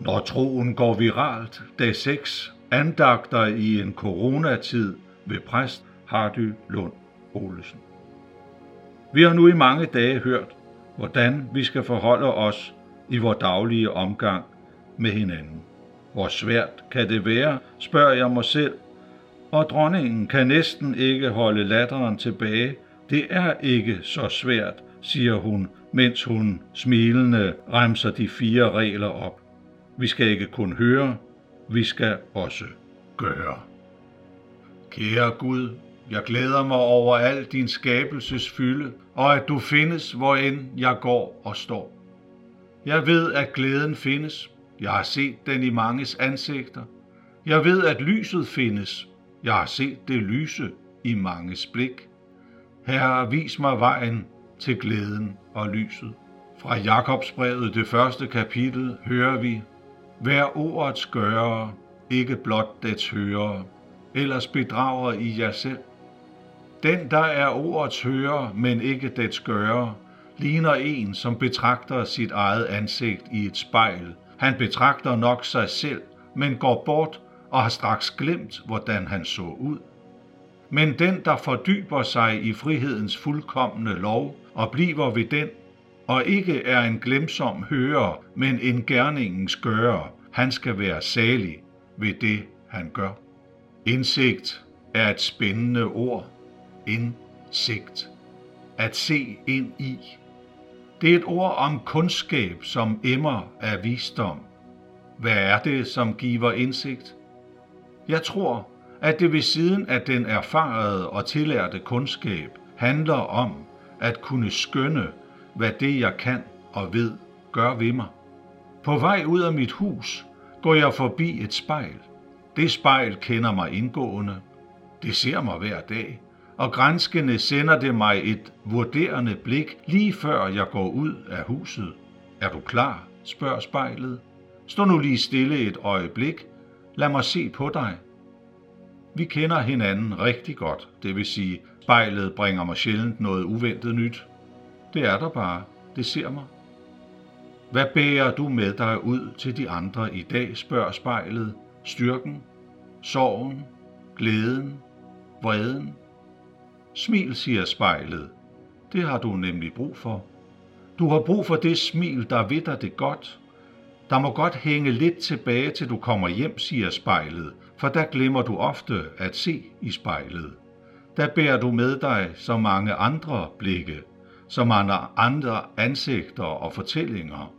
Når troen går viralt, dag 6, andagter i en coronatid ved præst Hardy Lund Olesen. Vi har nu i mange dage hørt, hvordan vi skal forholde os i vores daglige omgang med hinanden. Hvor svært kan det være, spørger jeg mig selv, og dronningen kan næsten ikke holde latteren tilbage. Det er ikke så svært, siger hun, mens hun smilende remser de fire regler op. Vi skal ikke kun høre, vi skal også gøre. Kære Gud, jeg glæder mig over al din skabelses fylde, og at du findes, hvor end jeg går og står. Jeg ved, at glæden findes. Jeg har set den i manges ansigter. Jeg ved, at lyset findes. Jeg har set det lyse i manges blik. Herre, vis mig vejen til glæden og lyset. Fra Jakobsbrevet, det første kapitel, hører vi, Vær ordets gørere, ikke blot dets hører, ellers bedrager I jer selv. Den, der er ordets hører, men ikke dets gører, ligner en, som betragter sit eget ansigt i et spejl. Han betragter nok sig selv, men går bort og har straks glemt, hvordan han så ud. Men den, der fordyber sig i frihedens fuldkommende lov og bliver ved den, og ikke er en glemsom hører, men en gerningens gører, han skal være salig ved det, han gør. Indsigt er et spændende ord. Indsigt. At se ind i. Det er et ord om kundskab, som emmer af visdom. Hvad er det, som giver indsigt? Jeg tror, at det ved siden af den erfarede og tillærte kundskab handler om at kunne skønne, hvad det jeg kan og ved gør ved mig. På vej ud af mit hus går jeg forbi et spejl. Det spejl kender mig indgående. Det ser mig hver dag, og grænskende sender det mig et vurderende blik lige før jeg går ud af huset. Er du klar? spørger spejlet. Stå nu lige stille et øjeblik. Lad mig se på dig. Vi kender hinanden rigtig godt, det vil sige, spejlet bringer mig sjældent noget uventet nyt. Det er der bare. Det ser mig. Hvad bærer du med dig ud til de andre i dag, spørger spejlet. Styrken, sorgen, glæden, vreden. Smil, siger spejlet. Det har du nemlig brug for. Du har brug for det smil, der ved dig det godt. Der må godt hænge lidt tilbage, til du kommer hjem, siger spejlet, for der glemmer du ofte at se i spejlet. Der bærer du med dig så mange andre blikke, så har andre ansigter og fortællinger.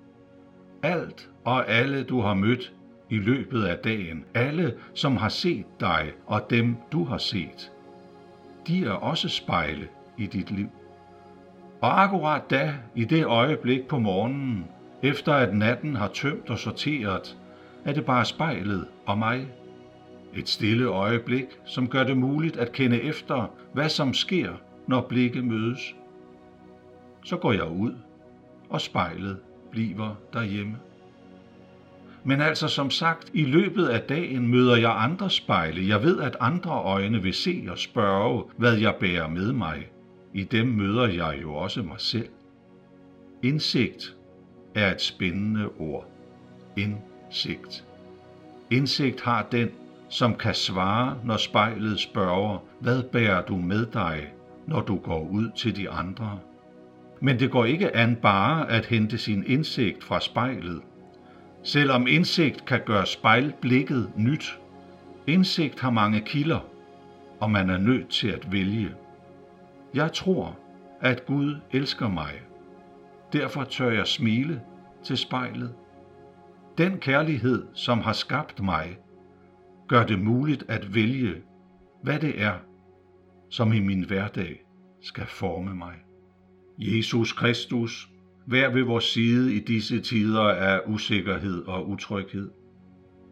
Alt og alle, du har mødt i løbet af dagen, alle, som har set dig og dem, du har set, de er også spejle i dit liv. Og akkurat da, i det øjeblik på morgenen, efter at natten har tømt og sorteret, er det bare spejlet og mig. Et stille øjeblik, som gør det muligt at kende efter, hvad som sker, når blikke mødes. Så går jeg ud, og spejlet bliver derhjemme. Men altså som sagt, i løbet af dagen møder jeg andre spejle. Jeg ved, at andre øjne vil se og spørge, hvad jeg bærer med mig. I dem møder jeg jo også mig selv. Indsigt er et spændende ord. Indsigt. Indsigt har den, som kan svare, når spejlet spørger, hvad bærer du med dig, når du går ud til de andre? Men det går ikke an bare at hente sin indsigt fra spejlet. Selvom indsigt kan gøre spejlblikket nyt, indsigt har mange kilder, og man er nødt til at vælge. Jeg tror, at Gud elsker mig. Derfor tør jeg smile til spejlet. Den kærlighed, som har skabt mig, gør det muligt at vælge, hvad det er, som i min hverdag skal forme mig. Jesus Kristus, vær ved vores side i disse tider af usikkerhed og utryghed.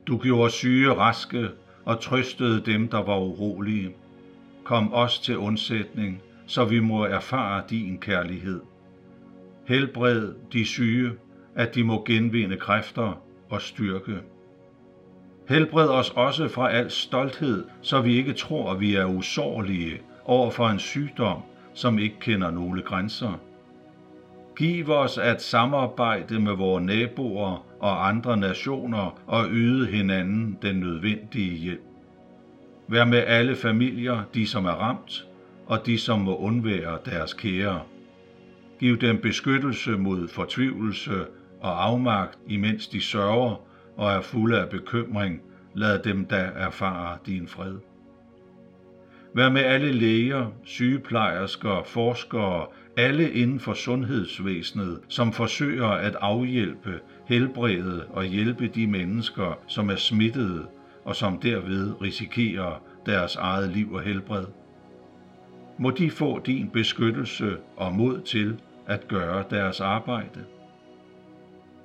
Du gjorde syge raske og trøstede dem, der var urolige. Kom os til undsætning, så vi må erfare din kærlighed. Helbred de syge, at de må genvinde kræfter og styrke. Helbred os også fra al stolthed, så vi ikke tror, at vi er usårlige over for en sygdom, som ikke kender nogle grænser. Giv os at samarbejde med vores naboer og andre nationer og yde hinanden den nødvendige hjælp. Vær med alle familier, de som er ramt, og de som må undvære deres kære. Giv dem beskyttelse mod fortvivlelse og afmagt, imens de sørger og er fulde af bekymring. Lad dem da erfare din fred. Vær med alle læger, sygeplejersker, forskere, alle inden for sundhedsvæsenet, som forsøger at afhjælpe, helbrede og hjælpe de mennesker, som er smittede og som derved risikerer deres eget liv og helbred. Må de få din beskyttelse og mod til at gøre deres arbejde.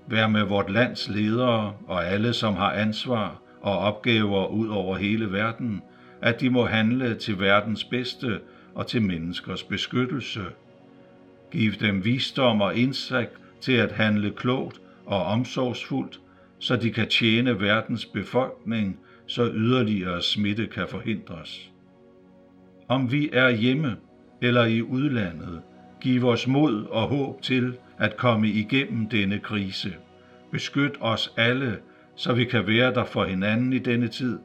Vær med vort lands ledere og alle, som har ansvar og opgaver ud over hele verden, at de må handle til verdens bedste og til menneskers beskyttelse. Giv dem visdom og indsigt til at handle klogt og omsorgsfuldt, så de kan tjene verdens befolkning, så yderligere smitte kan forhindres. Om vi er hjemme eller i udlandet, giv os mod og håb til at komme igennem denne krise. Beskyt os alle, så vi kan være der for hinanden i denne tid.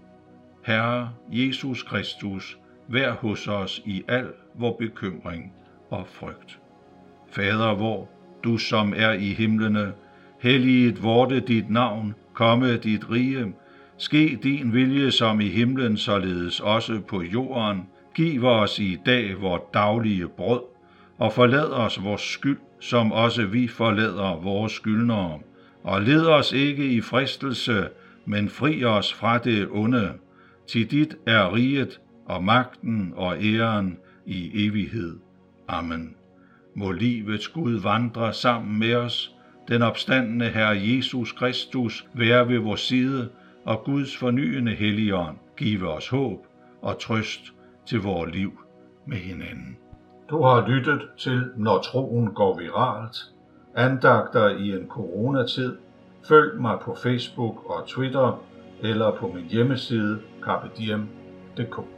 Herre Jesus Kristus, vær hos os i al vor bekymring og frygt. Fader vor, du som er i himlene, helliget vorte dit navn, komme dit rige, ske din vilje som i himlen, således også på jorden. Giv os i dag vores daglige brød, og forlad os vores skyld, som også vi forlader vores skyldnere. Og led os ikke i fristelse, men fri os fra det onde. Til dit er riget og magten og æren i evighed. Amen. Må livets Gud vandre sammen med os, den opstandende Herre Jesus Kristus være ved vores side, og Guds fornyende helligånd give os håb og trøst til vores liv med hinanden. Du har lyttet til Når troen går viralt, andagter i en coronatid. Følg mig på Facebook og Twitter eller på min hjemmeside Carpe Diem, der Cook.